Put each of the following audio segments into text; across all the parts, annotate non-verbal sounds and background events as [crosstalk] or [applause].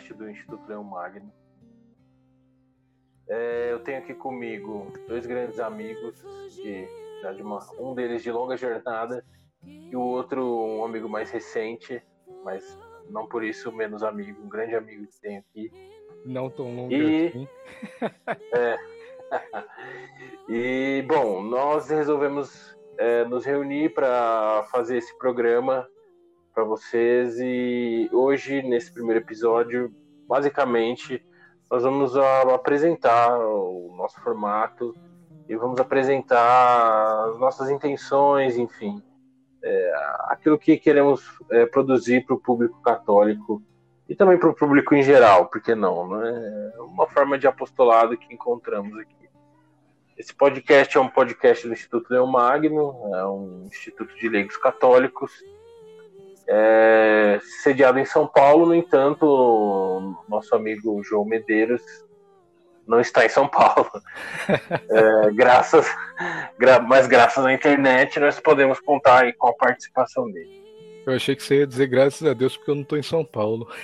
podcast do Instituto Leão Magno. É, eu tenho aqui comigo dois grandes amigos, de, uma, um deles de longa jornada e o outro um amigo mais recente, mas não por isso menos amigo, um grande amigo que tenho aqui. Não tão longo E- assim. [laughs] É. e bom, nós resolvemos é, nos reunir para fazer esse programa para vocês e hoje nesse primeiro episódio, basicamente, nós vamos ah, apresentar o nosso formato e vamos apresentar as nossas intenções, enfim, é, aquilo que queremos é, produzir para o público católico e também para o público em geral, porque não, né? É uma forma de apostolado que encontramos aqui. Esse podcast é um podcast do Instituto Leão Magno, é um instituto de leigos católicos, é, sediado em São Paulo, no entanto, nosso amigo João Medeiros não está em São Paulo. [laughs] É, graças, gra- mas graças à internet nós podemos contar com a participação dele. Eu achei que você ia dizer graças a Deus porque eu não tô em São Paulo. [laughs]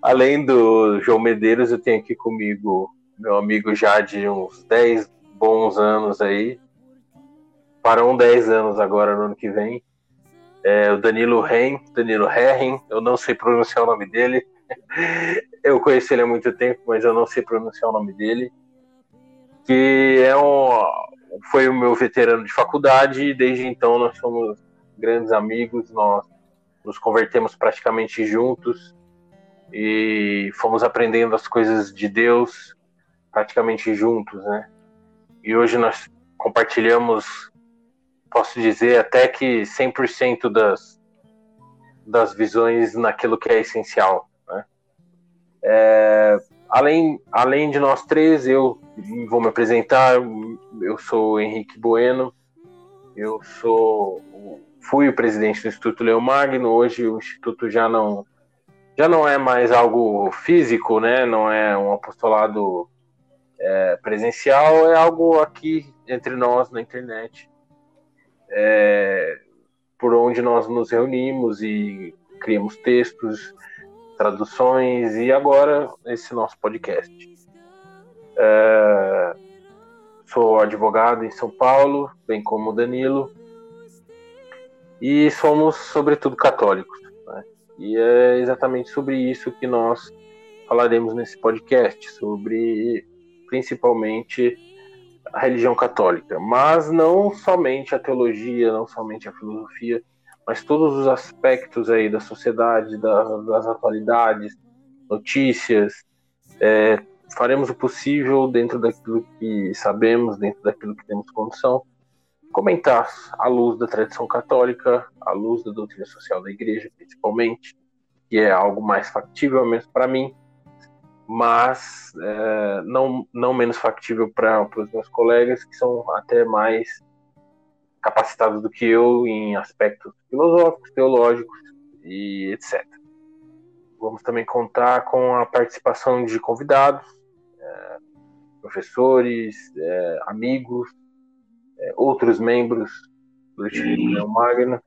Além do João Medeiros, eu tenho aqui comigo meu amigo já de uns 10 bons anos aí. Farão 10 anos agora no ano que vem. É, o Danilo Ren, Danilo Herren, eu não sei pronunciar o nome dele. [laughs] Eu conheço ele há muito tempo, mas eu não sei pronunciar o nome dele. Que é um, foi o meu veterano de faculdade e desde então nós somos grandes amigos, nós nos convertemos praticamente juntos e fomos aprendendo as coisas de Deus praticamente juntos, né? E hoje nós compartilhamos, posso dizer até que 100% das, das visões naquilo que é essencial, né? É, além, além de nós três, eu vou me apresentar, eu sou Henrique Bueno, eu sou fui o presidente do Instituto Leão Magno, hoje o Instituto já não já não é mais algo físico, né? Não é um apostolado é, presencial, é algo aqui entre nós na internet, é, por onde nós nos reunimos e criamos textos, traduções e agora esse nosso podcast. É, sou advogado em São Paulo, bem como o Danilo, e somos sobretudo católicos. né? E é exatamente sobre isso que nós falaremos nesse podcast, sobre principalmente a religião católica, mas não somente a teologia, não somente a filosofia, mas todos os aspectos aí da sociedade, da- das atualidades, notícias. É, faremos o possível dentro daquilo que sabemos, dentro daquilo que temos condição, comentar à luz da tradição católica, à luz da doutrina social da igreja, principalmente, que é algo mais factível, menos para mim, mas é, não, não menos factível para os meus colegas, que são até mais capacitados do que eu em aspectos filosóficos, teológicos e etc. Vamos também contar com a participação de convidados, é, professores, é, amigos, é, outros membros do Instituto Leão Magno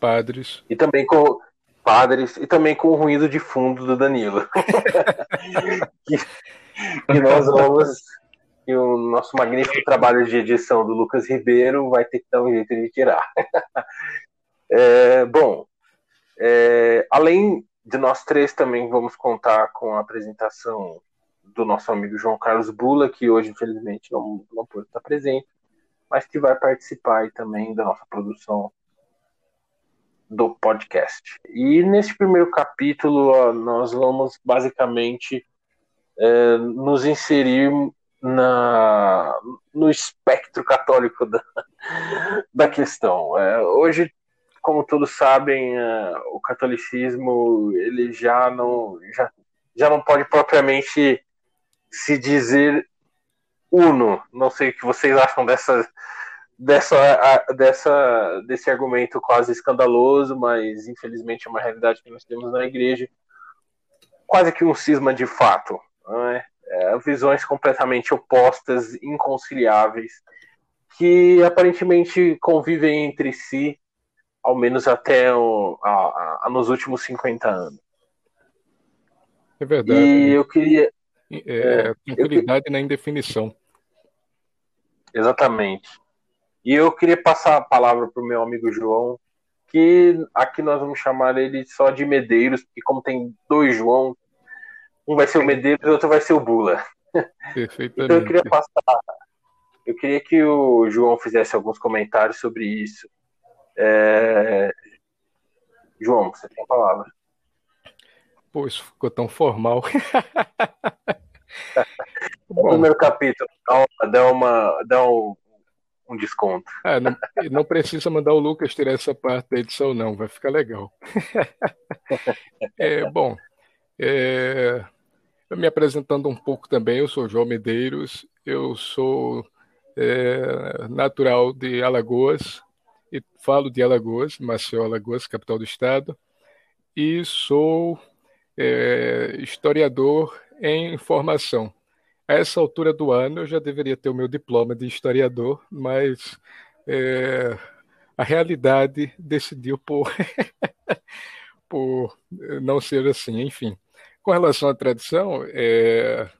Padres. e também com padres e também com o ruído de fundo do Danilo. [laughs] que, que nós vamos e o nosso magnífico trabalho de edição do Lucas Ribeiro vai ter que dar um jeito de tirar. [laughs] É, bom, é, além de nós três, também vamos contar com a apresentação do nosso amigo João Carlos Bula, que hoje, infelizmente, não, não pôde estar presente, mas que vai participar também da nossa produção do podcast. E nesse primeiro capítulo, nós vamos basicamente é, nos inserir na, no espectro católico da, [laughs] da questão. É, hoje, como todos sabem, é, o catolicismo ele já não, já, já não pode propriamente se dizer uno. Não sei o que vocês acham dessa, dessa, dessa, desse argumento quase escandaloso, mas infelizmente é uma realidade que nós temos na igreja, quase que um cisma de fato, é? É, visões completamente opostas, inconciliáveis, que aparentemente convivem entre si, ao menos até o, a, a, nos últimos 50 anos. É verdade. E eu queria. É, é tranquilidade eu, na indefinição. Exatamente. E eu queria passar a palavra para o meu amigo João, que aqui nós vamos chamar ele só de Medeiros, porque como tem dois João, um vai ser o Medeiros e o outro vai ser o Bula. Perfeitamente. então eu queria passar. Eu queria que o João fizesse alguns comentários sobre isso. É... João, você tem a palavra. Pô, isso ficou tão formal. [laughs] [laughs] o primeiro capítulo, dá, uma, dá um, um desconto. Ah, não, não, precisa mandar o Lucas tirar essa parte da edição, não, vai ficar legal. é, bom, é, me apresentando um pouco também, eu sou João Medeiros, eu sou é, natural de Alagoas, e falo de Alagoas, Maceió, Alagoas, capital do estado, e sou é, historiador em formação. A essa altura do ano eu já deveria ter o meu diploma de historiador, mas é, a realidade decidiu por, [laughs] por não ser assim, enfim. Com relação à tradição, é,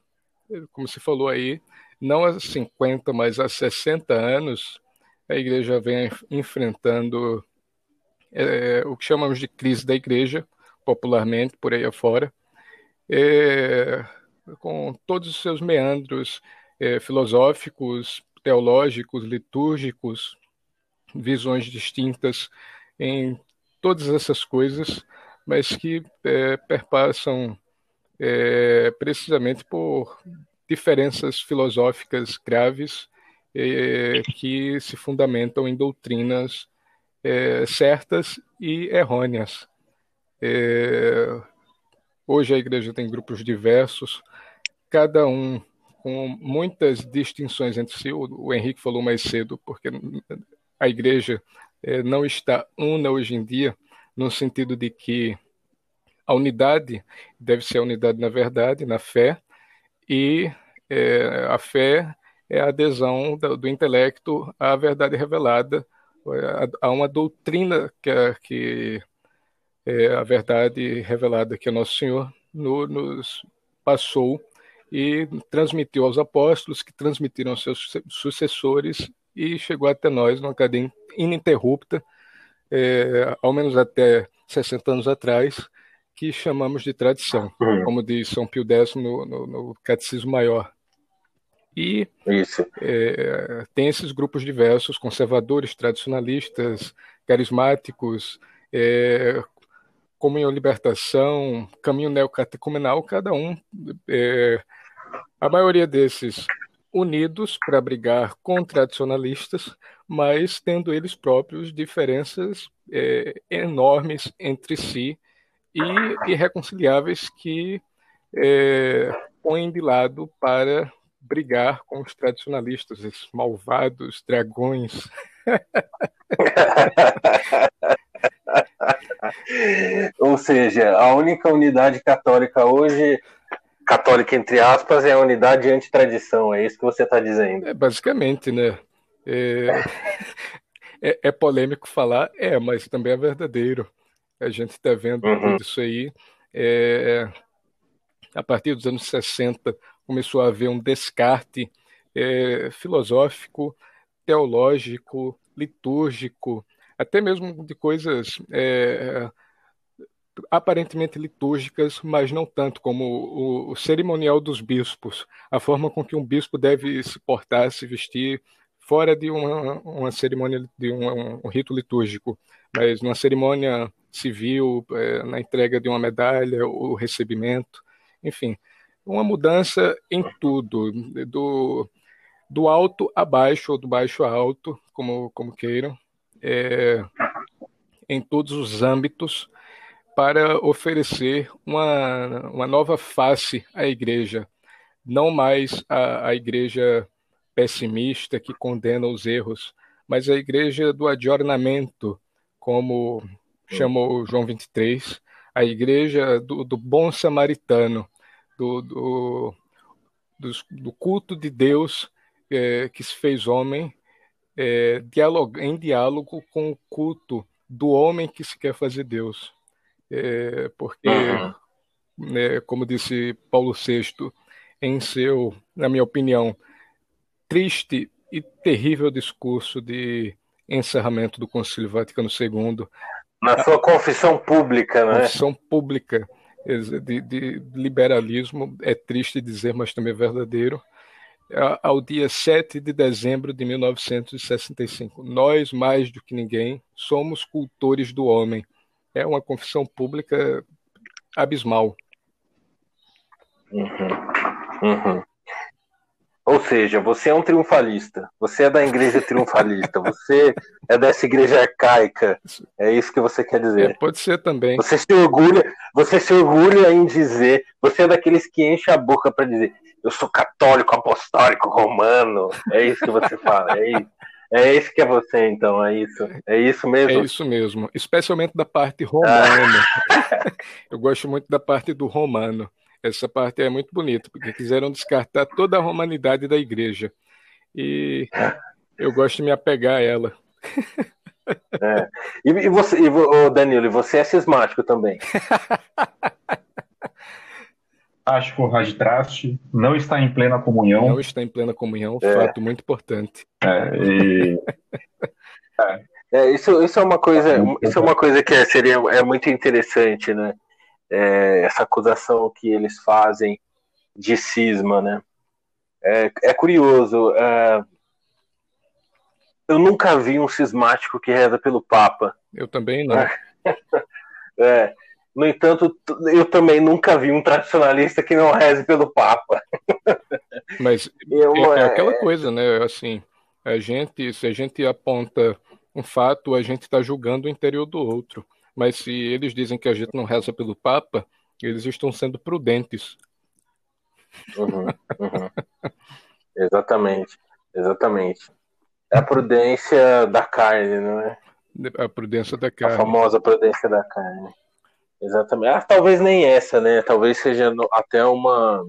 como se falou aí, não há 50, mas há 60 anos, a igreja vem enfrentando é, o que chamamos de crise da igreja, popularmente por aí afora, é, com todos os seus meandros é, filosóficos, teológicos, litúrgicos, visões distintas em todas essas coisas, mas que é, perpassam é, precisamente por diferenças filosóficas graves que se fundamentam em doutrinas certas e errôneas. Hoje a igreja tem grupos diversos, cada um com muitas distinções entre si. O, Henrique falou mais cedo, porque a igreja é, não está una hoje em dia, no sentido de que a unidade deve ser a unidade na verdade, na fé, e é, a fé é a adesão do, do, intelecto à verdade revelada, a, a uma doutrina que, que é a verdade revelada que o Nosso Senhor no, nos passou e transmitiu aos apóstolos, que transmitiram aos seus sucessores e chegou até nós numa cadeia ininterrupta, é, ao menos até 60 anos atrás, que chamamos de tradição, uhum. como diz São Pio X no, no, no Catecismo Maior. E é, tem esses grupos diversos, conservadores, tradicionalistas, carismáticos, é, comunhão libertação, caminho neocatecumenal, cada um, é, a maioria desses unidos para brigar com tradicionalistas, mas tendo eles próprios diferenças é, enormes entre si e irreconciliáveis que é, põem de lado para brigar com os tradicionalistas, esses malvados dragões. [laughs] Ou seja, a única unidade católica hoje, católica entre aspas, é a unidade anti-tradição, é isso que você está dizendo. É, basicamente, né? É, é, é polêmico falar, é, mas também é verdadeiro. A gente está vendo uhum. tudo isso aí. É, a partir dos anos 60, começou a haver um descarte é, filosófico, teológico, litúrgico, até mesmo de coisas é, aparentemente litúrgicas, mas não tanto como o, o, cerimonial dos bispos, a forma com que um bispo deve se portar, se vestir, fora de uma, uma cerimônia, de um, um rito litúrgico, mas numa cerimônia civil, é, na entrega de uma medalha, o recebimento, enfim, uma mudança em tudo, do, do alto a baixo, ou do baixo a alto, como, como queiram, é, em todos os âmbitos, para oferecer uma, uma nova face à igreja, não mais a, a igreja pessimista que condena os erros, mas a igreja do adornamento, como chamou João 23, a igreja do, do bom samaritano, do, do, do, culto de Deus é, que se fez homem, é, em diálogo com o culto do homem que se quer fazer Deus. É, porque, uhum. né, como disse Paulo VI, em seu, na minha opinião, triste e terrível discurso de encerramento do Concílio Vaticano II. Na sua confissão pública, né? Confissão pública de, de liberalismo, é triste dizer, mas também é verdadeiro ao dia 7 de dezembro de 1965. Nós, mais do que ninguém, somos cultores do homem. É uma confissão pública abismal. Uhum. Uhum. Ou seja, você é um triunfalista. Você é da igreja triunfalista. [laughs] Você é dessa igreja arcaica. É isso que você quer dizer. É, pode ser também. Você se orgulha, você se orgulha em dizer. Você é daqueles que enche a boca para dizer: eu sou católico, apostólico, romano. É isso que você fala. É isso. É isso que é você, então, é isso. É isso mesmo. É isso mesmo. Especialmente da parte romana. Ah. [laughs] eu gosto muito da parte do romano. Essa parte é muito bonita, porque quiseram descartar toda a romanidade da igreja. E eu gosto de me apegar a ela. É. E, você, e, Danilo, você é cismático também. [laughs] Acho que o Raditrast não está em plena comunhão. Não está em plena comunhão, é. fato muito importante. É, e... [laughs] é. é isso, isso é uma coisa, isso é uma coisa que é, seria é muito interessante, né? é, essa acusação que eles fazem de cisma, né? É, é curioso. É, eu nunca vi um cismático que reza pelo Papa. Eu também não. [laughs] É, no entanto, eu também nunca vi um tradicionalista que não reze pelo Papa. Mas [laughs] eu, é, é, aquela coisa, né? Assim, a gente, se a gente aponta um fato, a gente está julgando o interior do outro. Mas se eles dizem que a gente não reza pelo Papa, eles estão sendo prudentes. Uhum, uhum. exatamente, exatamente. É a prudência da carne, não é? A prudência da carne. A famosa prudência da carne. Exatamente. Ah, talvez nem essa, né? Talvez seja até uma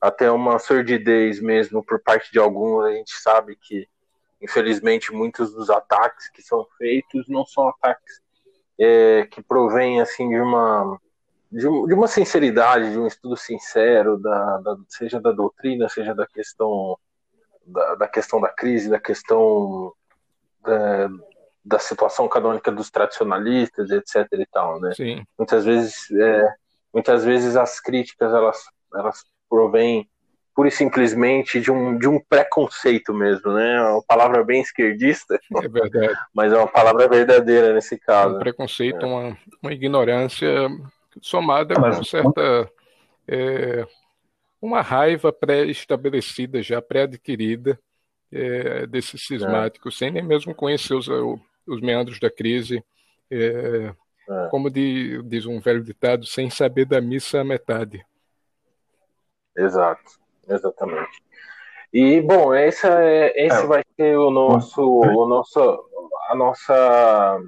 até uma sordidez mesmo por parte de alguns. A gente sabe que, infelizmente, muitos dos ataques que são feitos não são ataques é, que provém assim de uma de, de, uma sinceridade, de um estudo sincero, da, da, seja da doutrina, seja da questão da, da questão da crise, da questão da, da, situação canônica dos tradicionalistas, etc. e tal, né? Sim. Muitas vezes, é, muitas vezes as críticas elas elas provêm pura e simplesmente de um, de um preconceito mesmo, né? É uma palavra bem esquerdista. É verdade. [laughs] Mas é uma palavra verdadeira nesse caso. Um preconceito, é. uma, uma ignorância somada com mas... certa. É, uma raiva pré-estabelecida, já pré-adquirida é, desses cismáticos, é. sem nem mesmo conhecer os, os meandros da crise. É, é. como de, diz um velho ditado, sem saber da missa a metade. Exato. Exatamente. E bom, essa é, esse é. vai ser o nosso, o nosso, a nossa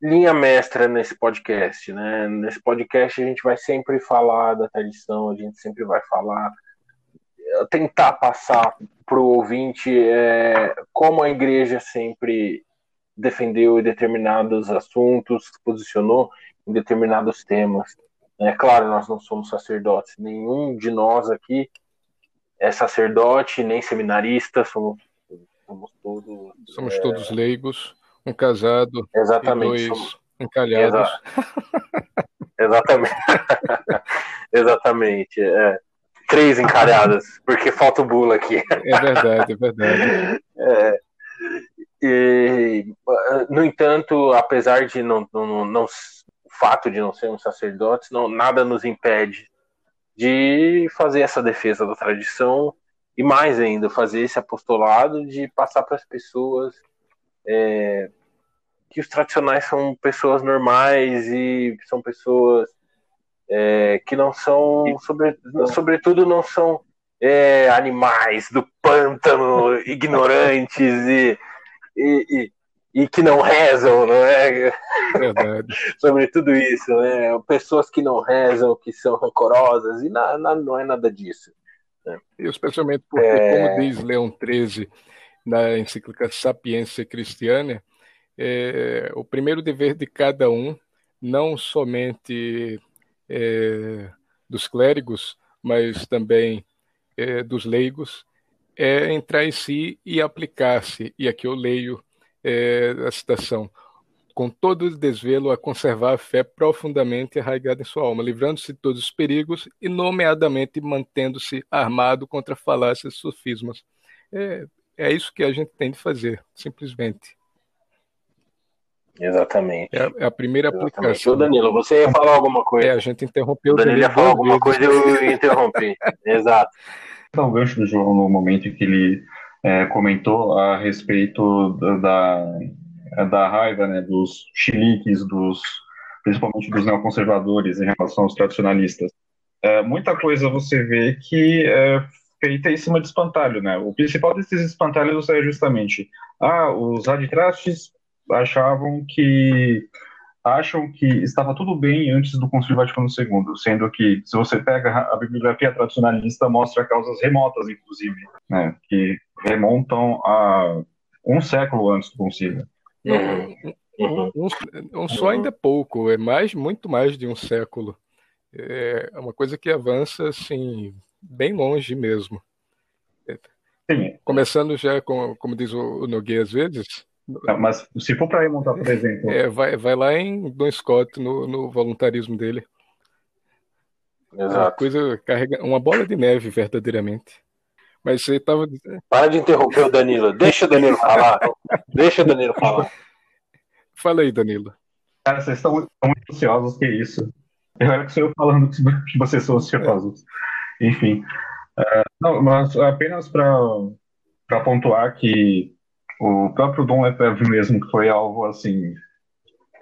linha mestra nesse podcast, né? Nesse podcast a gente vai sempre falar da tradição, a gente sempre vai falar, tentar passar para o ouvinte é, como a igreja sempre defendeu determinados assuntos, se posicionou em determinados temas. É claro, nós não somos sacerdotes, nenhum de nós aqui é sacerdote, nem seminarista, somos, somos todos. Somos é... todos leigos, um casado Exatamente, e dois somos... encalhados. Exa... [laughs] Exatamente. [laughs] Exatamente. É. Três encalhadas, porque falta o bula aqui. É verdade, é verdade. [laughs] É. E, no entanto, apesar de não, não, não, o fato de não sermos sacerdotes, não, nada nos impede de fazer essa defesa da tradição e mais ainda fazer esse apostolado de passar para as pessoas é, que os tradicionais são pessoas normais e são pessoas é, que não são, sobre, sobretudo, não são é, animais do pântano, [laughs] ignorantes e, e, e, e que não rezam, não é? Verdade. [laughs] Sobre tudo isso, né? Pessoas que não rezam, que são rancorosas, e na, na, não é nada disso. Né? E especialmente porque, é... como diz Leão XIII na encíclica Sapiência Cristiana, é, o primeiro dever de cada um, não somente é, dos clérigos, mas também é, dos leigos, é entrar em si e aplicar-se. E aqui eu leio é, a citação. Com todo o desvelo a conservar a fé profundamente arraigada em sua alma, livrando-se de todos os perigos e, nomeadamente, mantendo-se armado contra falácias e sofismas. É, é isso que a gente tem de fazer, simplesmente. Exatamente. É a, é a primeira Exatamente. aplicação. Ô Danilo, você ia falar alguma coisa? É, a gente interrompeu o Danilo. ia falar alguma coisa e eu interrompi. [laughs] Exato. Então, o gancho do João no momento em que ele é, comentou a respeito da, da raiva né, dos chiliques, dos, principalmente dos neoconservadores em relação aos tradicionalistas. É, muita coisa você vê que é feita em cima de espantalho, né? O principal desses espantalhos é justamente ah, os raditrastes achavam que acham que estava tudo bem antes do Concílio Vaticano II, sendo que, se você pega a bibliografia tradicionalista, mostra causas remotas, inclusive, né, que remontam a um século antes do Concílio. Um, um, um, um só ainda é pouco, é mais, muito mais de um século. É uma coisa que avança, assim, bem longe mesmo. Sim. Começando já, com, como diz o Nogueira às vezes, mas se for para remontar, por exemplo. É, vai, vai lá em Don Scott, no, no voluntarismo dele. Exato. Uma coisa carrega uma bola de neve, verdadeiramente. Mas você estava. Para de interromper o Danilo. Deixa o Danilo falar. Deixa o Danilo falar. Fala aí, Danilo. Cara, vocês estão muito, muito ansiosos, que isso. Eu era que sou eu falando que [laughs] vocês são ansiosos. É. Enfim. Uh, não, mas apenas para pontuar que o próprio Dom Lefebvre mesmo, que foi alvo, assim,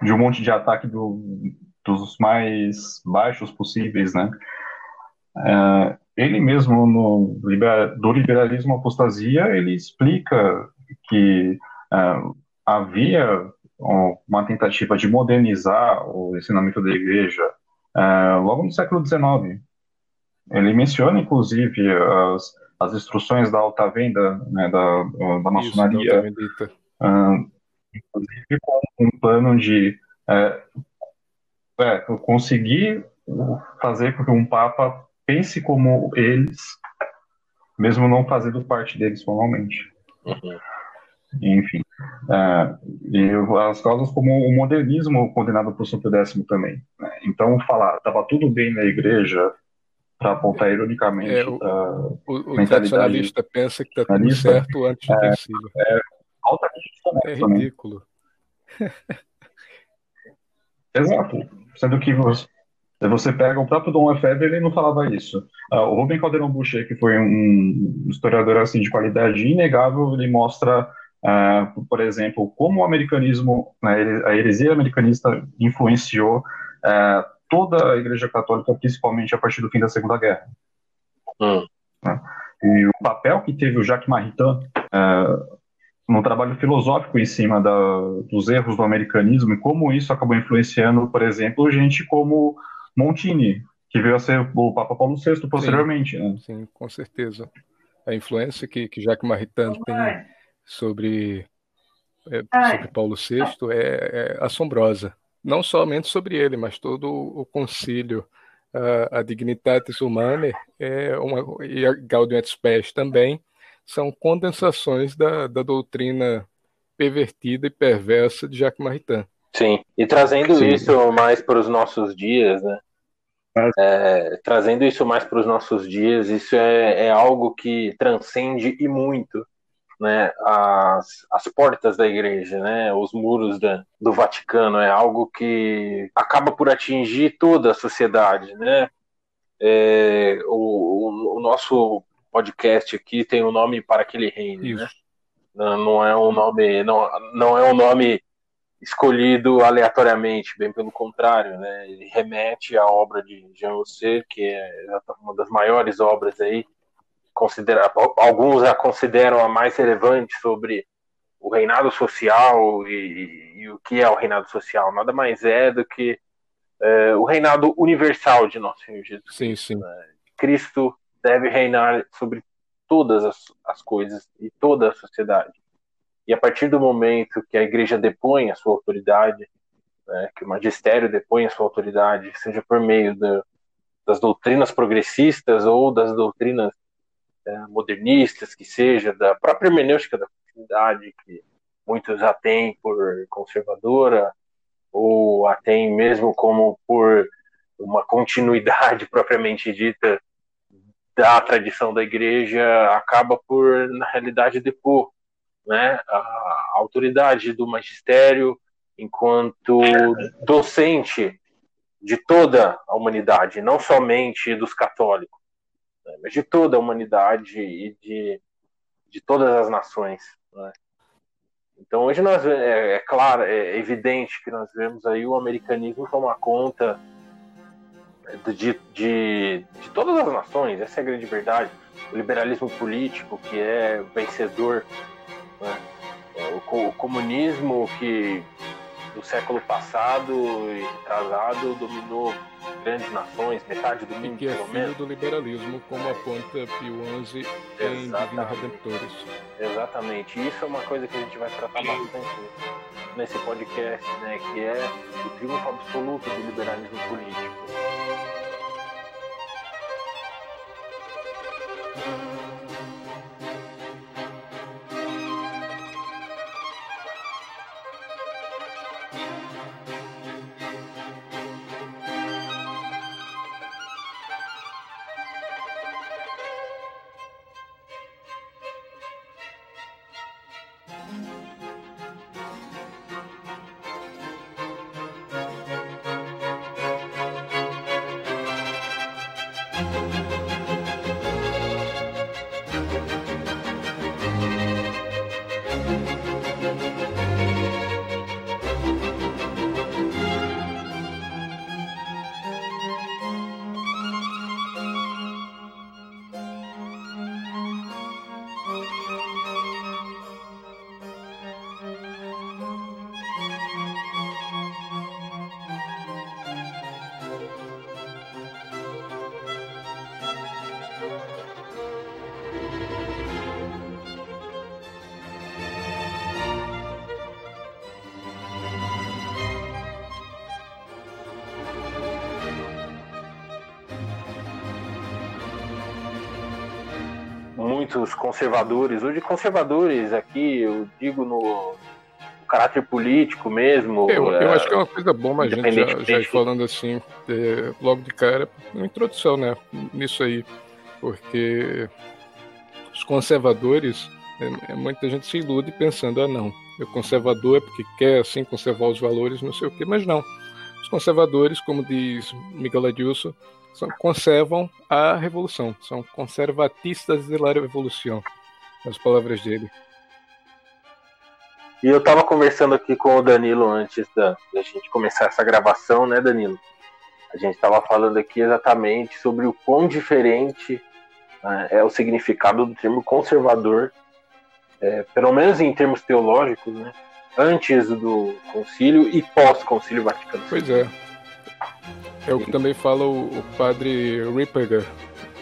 de um monte de ataque do, dos mais baixos possíveis, né? É, ele mesmo, no, do liberalismo apostasia, ele explica que é, havia uma tentativa de modernizar o ensinamento da igreja é, logo no século XIX. Ele menciona, inclusive, as, as instruções da alta venda né, da, da maçonaria, uh, inclusive com um plano de é, é, conseguir fazer com que um Papa pense como eles, mesmo não fazendo parte deles formalmente. Uhum. Enfim, é, e as causas como o modernismo condenado por São Pio X também. Né? Então, falar, estava tudo bem na igreja, para apontar ironicamente é, o, o, o tradicionalista pensa que está tudo certo antes de ter sido. É, altamente é ridículo. [laughs] Exato. Sendo que você, você pega o próprio Dom Lefebvre, ele não falava isso. Uh, o Rubem Caldeirão Boucher, que foi um historiador assim de qualidade inegável, ele mostra, uh, por exemplo, como o americanismo, né, a heresia americanista influenciou uh, toda a Igreja Católica, principalmente a partir do fim da Segunda Guerra. Hum. Né? E o papel que teve o Jacques Maritain é, no trabalho filosófico em cima da, dos erros do americanismo e como isso acabou influenciando, por exemplo, gente como Montini, que veio a ser o Papa Paulo VI posteriormente. Sim, né? sim com certeza. A influência que, que Jacques Maritain tem sobre, é, sobre Paulo VI é, é assombrosa não somente sobre ele, mas todo o concílio, a, a Dignitatis Humanae é uma, e a Gaudium et Spes também, são condensações da, da doutrina pervertida e perversa de Jacques Maritain. Sim, e trazendo Sim. isso mais para os nossos dias, né? É, trazendo isso mais para os nossos dias, isso é, é algo que transcende e muito né, as, as portas da igreja, né, os muros da, do Vaticano, é algo que acaba por atingir toda a sociedade, né? É, o, o, nosso podcast aqui tem o um nome para aquele reino, né? Não, não é um nome, não, não é um nome escolhido aleatoriamente, bem pelo contrário, né? Ele remete à obra de Jean Husserl, que é uma das maiores obras aí considera, alguns a consideram a mais relevante sobre o reinado social e, e, o que é o reinado social nada mais é do que é, o reinado universal de nosso Senhor Jesus. Sim, sim. Cristo deve reinar sobre todas as, as coisas e toda a sociedade. E a partir do momento que a igreja depõe a sua autoridade, né, que o magistério depõe a sua autoridade, seja por meio da, das doutrinas progressistas ou das doutrinas modernistas, que seja, da própria hermenêutica da comunidade, que muitos a têm por conservadora, ou a têm mesmo como por uma continuidade [laughs] propriamente dita da tradição da igreja, acaba por, na realidade, depor né, a autoridade do magistério enquanto docente de toda a humanidade, não somente dos católicos, né, mas de toda a humanidade e de, de todas as nações. Né? Então hoje nós é, é, claro, é evidente que nós vemos aí o americanismo tomar conta de, de, de todas as nações, essa é a grande verdade. O liberalismo político que é vencedor, né? É, o, o comunismo que do século passado e retrasado dominou grandes nações, metade do mundo, e que é filho menos. do liberalismo, como aponta Pio XI em Divina Redemptores. Exatamente. Isso é uma coisa que a gente vai tratar bastante nesse podcast, né, que é o triunfo absoluto do liberalismo político. Muitos conservadores, ou de conservadores aqui, eu digo no, caráter político mesmo. Eu, é, eu, acho que é uma coisa boa, a gente já, já ir falando assim, é, logo de cara, uma introdução, né, nisso aí, porque os conservadores, é, é, muita gente se ilude pensando, ah não, o conservador é porque quer assim conservar os valores, não sei o quê, mas não. Os conservadores, como diz Miguel Adilson, são, conservam a revolução, são conservatistas de la revolução, as palavras dele. E eu estava conversando aqui com o Danilo antes da, da gente começar essa gravação, né, Danilo? A gente estava falando aqui exatamente sobre o quão diferente né, é o significado do termo conservador, é, pelo menos em termos teológicos, né? Antes do concílio e pós-concílio Vaticano. Pois é. É o que também fala o, o padre Ripperger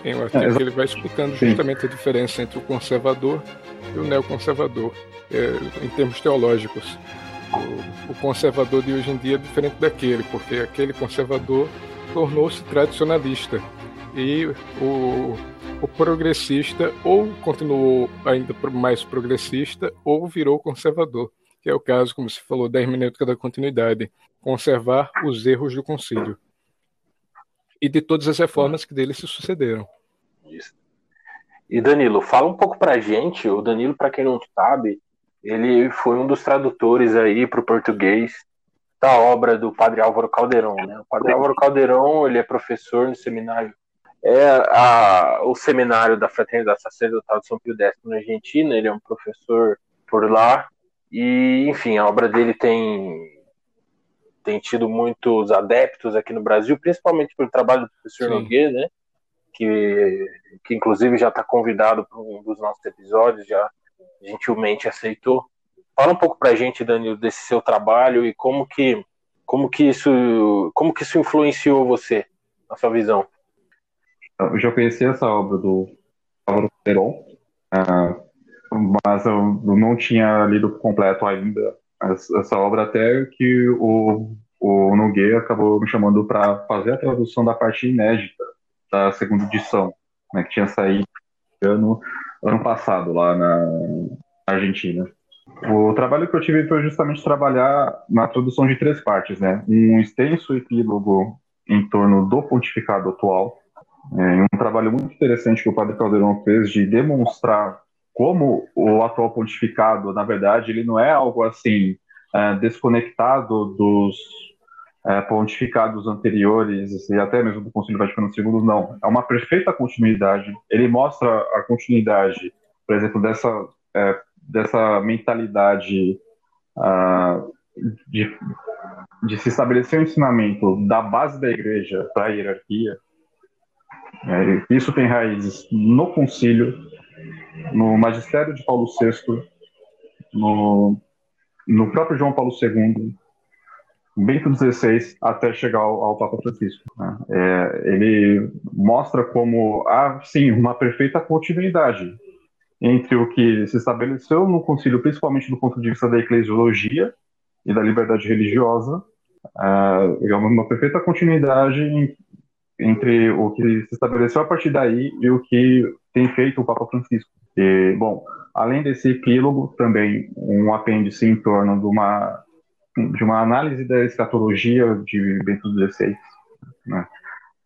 em um artigo é, que ele vai explicando justamente a diferença entre o conservador e o neoconservador, é, em termos teológicos. O, o, conservador de hoje em dia é diferente daquele, porque aquele conservador tornou-se tradicionalista. E o, o progressista ou continuou ainda mais progressista ou virou conservador, que é o caso, como se falou, da hermenêutica da continuidade, conservar os erros do concílio e de todas as reformas que dele se sucederam. Isso. E Danilo, fala um pouco pra gente, o Danilo, para quem não sabe, ele foi um dos tradutores aí para o português da obra do Padre Álvaro Caldeirão. Né? O Padre Álvaro Caldeirão, ele é professor no seminário, é a, o seminário da Fraternidade Sacerdotal de São Pio X na Argentina, ele é um professor por lá, e enfim, a obra dele tem tem tido muitos adeptos aqui no Brasil, principalmente pelo trabalho do professor Sim. Nogueira, né? Que, que inclusive já está convidado para um dos nossos episódios, já gentilmente aceitou. Fala um pouco para a gente, Danilo, desse seu trabalho e como que, como que isso, como que isso influenciou você, na sua visão. Eu já conheci essa obra do Álvaro Peron, uh, mas eu não tinha lido completo ainda essa obra até que o, o Nogueira acabou me chamando para fazer a tradução da parte inédita da segunda edição, né, que tinha saído ano, ano passado lá na Argentina. O trabalho que eu tive foi justamente trabalhar na tradução de três partes, né? Um extenso epílogo em torno do pontificado atual, é, um trabalho muito interessante que o Padre Caldeirão fez de demonstrar como o atual pontificado, na verdade, ele não é algo assim é, desconectado dos é, pontificados anteriores e até mesmo do Concílio Vaticano II, não. É uma perfeita continuidade. Ele mostra a continuidade, por exemplo, dessa, é, dessa mentalidade uh, de, de se estabelecer o um ensinamento da base da igreja para a hierarquia. Isso tem raízes no concílio, no magistério de Paulo VI, no, no próprio João Paulo II, Bento XVI, até chegar ao, ao Papa Francisco. Né? É, ele mostra como há, sim, uma perfeita continuidade entre o que se estabeleceu no concílio, principalmente do ponto de vista da eclesiologia e da liberdade religiosa, é uma perfeita continuidade entre o que se estabeleceu a partir daí e o que tem feito o Papa Francisco. E, bom, além desse epílogo, também um apêndice em torno de uma, de uma análise da escatologia de Bento XVI, né?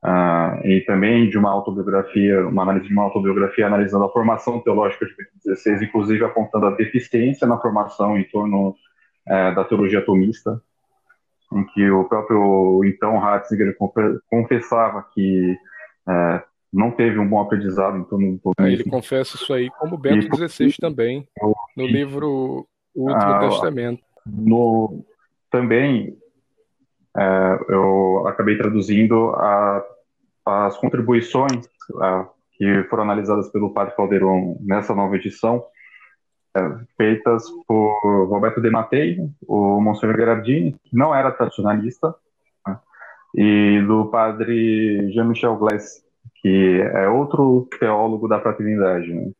Uh, e também de uma autobiografia, uma análise de uma autobiografia analisando a formação teológica de Bento XVI, inclusive apontando a deficiência na formação em torno uh, da teologia atomista, em que o próprio então Ratzinger confessava que uh, não teve um bom aprendizado em torno do Ele confessa isso aí como Bento XVI também, no livro O Último ah, Testamento. No, também é, eu acabei traduzindo a, as contribuições a, que foram analisadas pelo Padre Calderon nessa nova edição, é, feitas por Roberto De Mattei, o Monsenhor Gerardini, que não era tradicionalista, né, e do Padre Jean-Michel Glass, que é outro teólogo da fraternidade, né?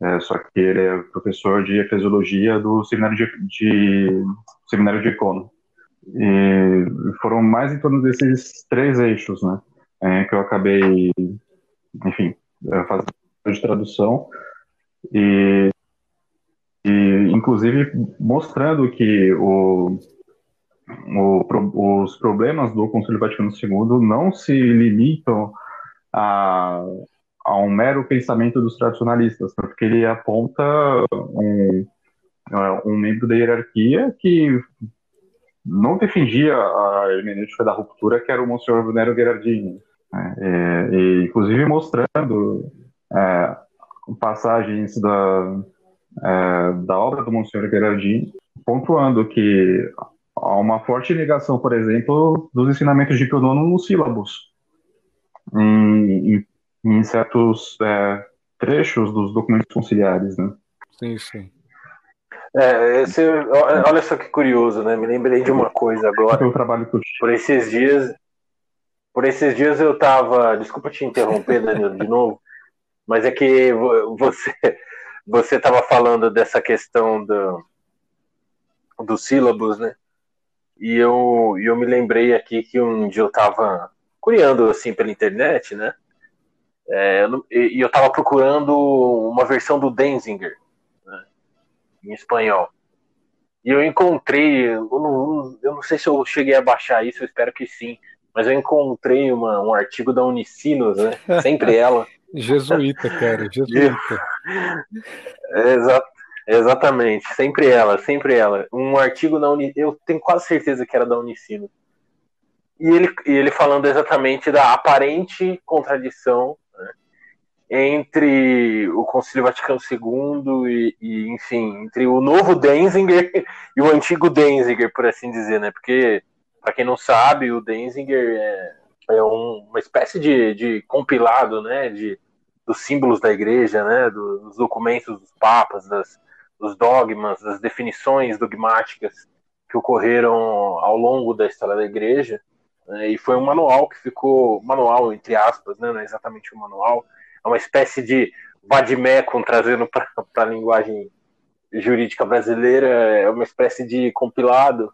É, só que ele é professor de eclesiologia do seminário de, de seminário de Econo. E foram mais em torno desses três eixos, né? É, que eu acabei, enfim, é, fazendo de tradução e, e inclusive mostrando que o, o, os problemas do Conselho Vaticano II não se limitam a, a um mero pensamento dos tradicionalistas, porque ele aponta um, um membro da hierarquia que não defendia a hermenêutica da ruptura, que era o Monsenhor Nero Gherardini. Né? É, e, inclusive mostrando é, passagens da, é, da obra do Monsenhor Gherardini, pontuando que há uma forte negação, por exemplo, dos ensinamentos de Pio IX nos sílabos, em, em, em certos é, trechos dos documentos conciliares. Né? Sim, sim. É, esse, olha só que curioso, né? Me lembrei de uma coisa agora. Eu trabalho por... por esses dias, por esses dias eu tava, desculpa te interromper, Danilo, de novo, mas é que você você estava falando dessa questão do, dos sílabos, né? E eu, eu me lembrei aqui que um dia eu estava curiando assim pela internet, né? É, e eu estava procurando uma versão do Denzinger, em espanhol. E eu encontrei, eu não, eu não sei se eu cheguei a baixar isso, eu espero que sim, mas eu encontrei uma, um artigo da Unicinos, né? [laughs] Sempre ela. jesuíta, cara, jesuíta. [laughs] Exa exatamente, sempre ela, sempre ela. Um artigo da Unicinos, eu tenho quase certeza que era da Unicinos. E ele, e ele falando exatamente da aparente contradição entre o Concílio Vaticano II e, e, enfim, entre o novo Denzinger [laughs] e o antigo Denzinger, por assim dizer, né? Porque, para quem não sabe, o Denzinger é, é um, uma espécie de, de compilado, né? De, dos símbolos da igreja, né? Dos documentos dos papas, das, dos dogmas, das definições dogmáticas que ocorreram ao longo da história da igreja. Né, e foi um manual que ficou, manual entre aspas, né, não é exatamente um manual, é uma espécie de vademecum trazendo para [laughs] a linguagem jurídica brasileira, é uma espécie de compilado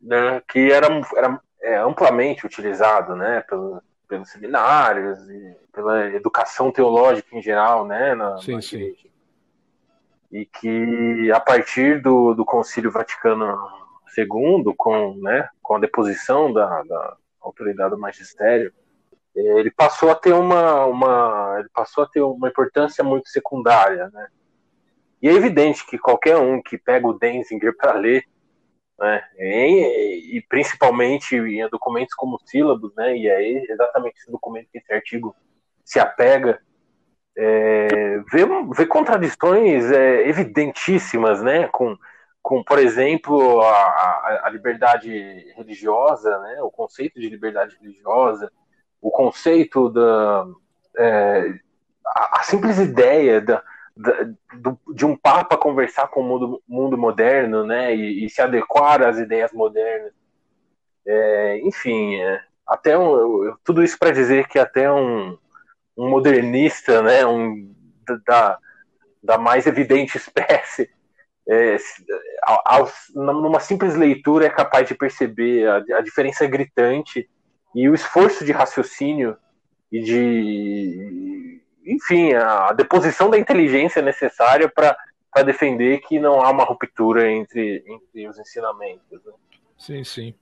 né, que era, era é, amplamente utilizado né, pelo, pelos seminários e pela educação teológica em geral né, na, sim, na sim. E que a partir do, do Concílio Vaticano II, com, né, com a deposição da, da autoridade do magistério, ele passou a ter uma, uma ele passou a ter uma importância muito secundária, né? E é evidente que qualquer um que pega o Denzinger para ler né? E, e, principalmente em documentos como sílabos, né? E é exatamente esse documento que esse artigo se apega, é, vê, vê contradições é, evidentíssimas, né? Com, com por exemplo, a, a, liberdade religiosa, né? O conceito de liberdade religiosa, o conceito da é, a, a simples ideia da de um papa conversar com o mundo, mundo moderno, né, e, e, se adequar às ideias modernas. É, enfim, é, até um, tudo isso para dizer que até um, um modernista, né, um, da, da mais evidente [laughs] espécie, é, ao, numa simples leitura é capaz de perceber a, a diferença gritante e o esforço de raciocínio e de enfim, a deposição da inteligência necessária para defender que não há uma ruptura entre, entre os ensinamentos. Né? Sim, sim.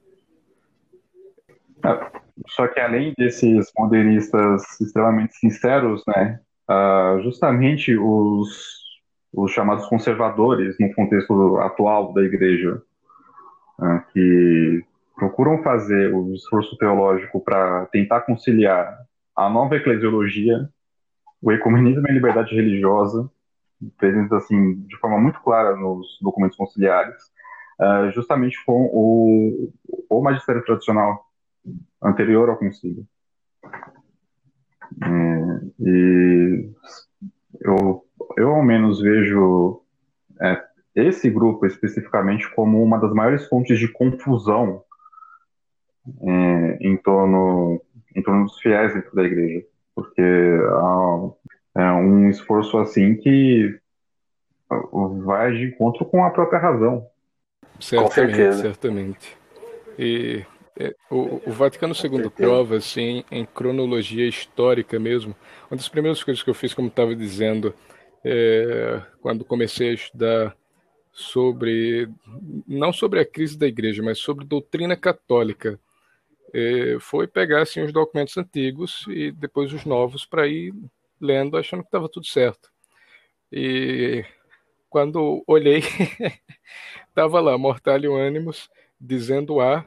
Ah, só que além desses modernistas extremamente sinceros, né, uh, justamente os, os chamados conservadores no contexto atual da igreja, uh, que procuram fazer o esforço teológico para tentar conciliar a nova eclesiologia o ecumenismo e a liberdade religiosa, presentes assim de forma muito clara nos documentos conciliares, uh, justamente com o, o magistério tradicional anterior ao concílio. É, e eu, eu, ao menos, vejo é, esse grupo especificamente como uma das maiores fontes de confusão é, em, torno, em torno dos fiéis dentro da igreja porque é um esforço assim que vai de encontro com a própria razão. Certamente, certamente. E é, o, o, Vaticano II prova, assim, em cronologia histórica mesmo. Uma das primeiras coisas que eu fiz, como estava dizendo, é, quando comecei a estudar sobre, não sobre a crise da igreja, mas sobre doutrina católica, é, foi pegar assim, os documentos antigos e depois os novos para ir lendo, achando que estava tudo certo. E quando olhei, [laughs] estava lá, Mortalium Animus, dizendo A,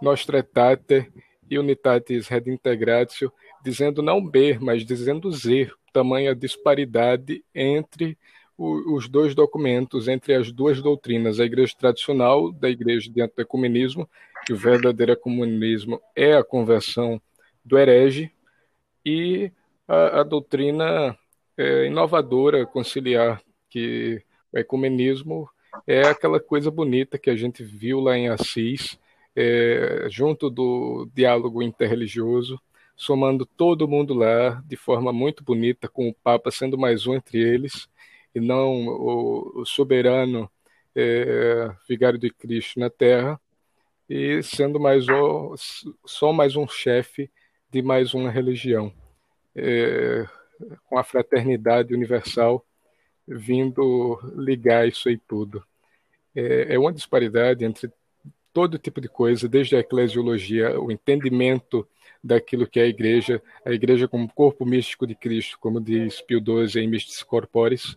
Nostretate e Unitatis Redintegratio, dizendo não B, mas dizendo Z, tamanha disparidade entre os dois documentos, entre as duas doutrinas, a igreja tradicional da igreja dentro do ecumenismo que o verdadeiro comunismo é a conversão do herege e a, a doutrina é, inovadora, conciliar, que o ecumenismo é aquela coisa bonita que a gente viu lá em Assis, é, junto do diálogo interreligioso, somando todo mundo lá de forma muito bonita, com o Papa sendo mais um entre eles, e não o, o soberano é, vigário de Cristo na Terra, e sendo mais o, só mais um chefe de mais uma religião, é, com a fraternidade universal vindo ligar isso aí tudo. É, é uma disparidade entre todo tipo de coisa, desde a eclesiologia, o entendimento daquilo que é a igreja, a igreja como corpo místico de Cristo, como diz Pio XII em Mystis Corporis,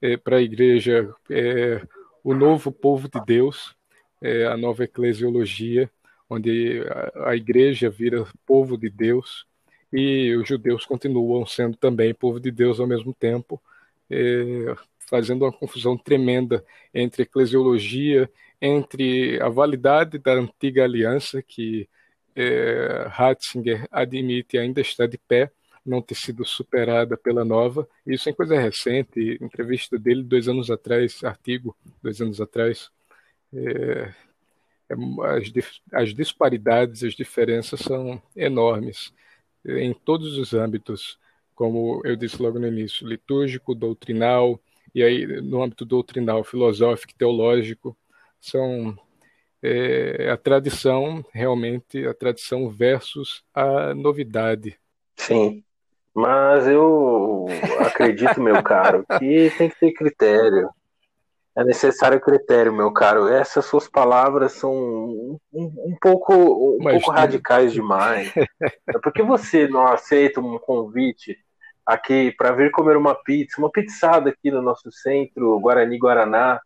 é, para a igreja é, o novo povo de Deus, é, a nova eclesiologia, onde a, a igreja vira povo de Deus e os judeus continuam sendo também povo de Deus ao mesmo tempo, é, fazendo uma confusão tremenda entre eclesiologia, entre a validade da antiga aliança, que é, Ratzinger admite ainda está de pé, não ter sido superada pela nova. Isso é coisa recente, entrevista dele dois anos atrás, artigo dois anos atrás. É, é, as, as disparidades, as diferenças são enormes em todos os âmbitos, como eu disse logo no início, litúrgico, doutrinal, e aí no âmbito doutrinal, filosófico, teológico, são é, a tradição, realmente, a tradição versus a novidade. Sim, mas eu acredito, meu caro, [laughs] que tem que ter critério. É necessário critério, meu caro. Essas suas palavras são um, um pouco, um pouco radicais demais. [laughs] É porque você não aceita um convite aqui para vir comer uma pizza, uma pizzada aqui no nosso centro, Guarani Guaraná,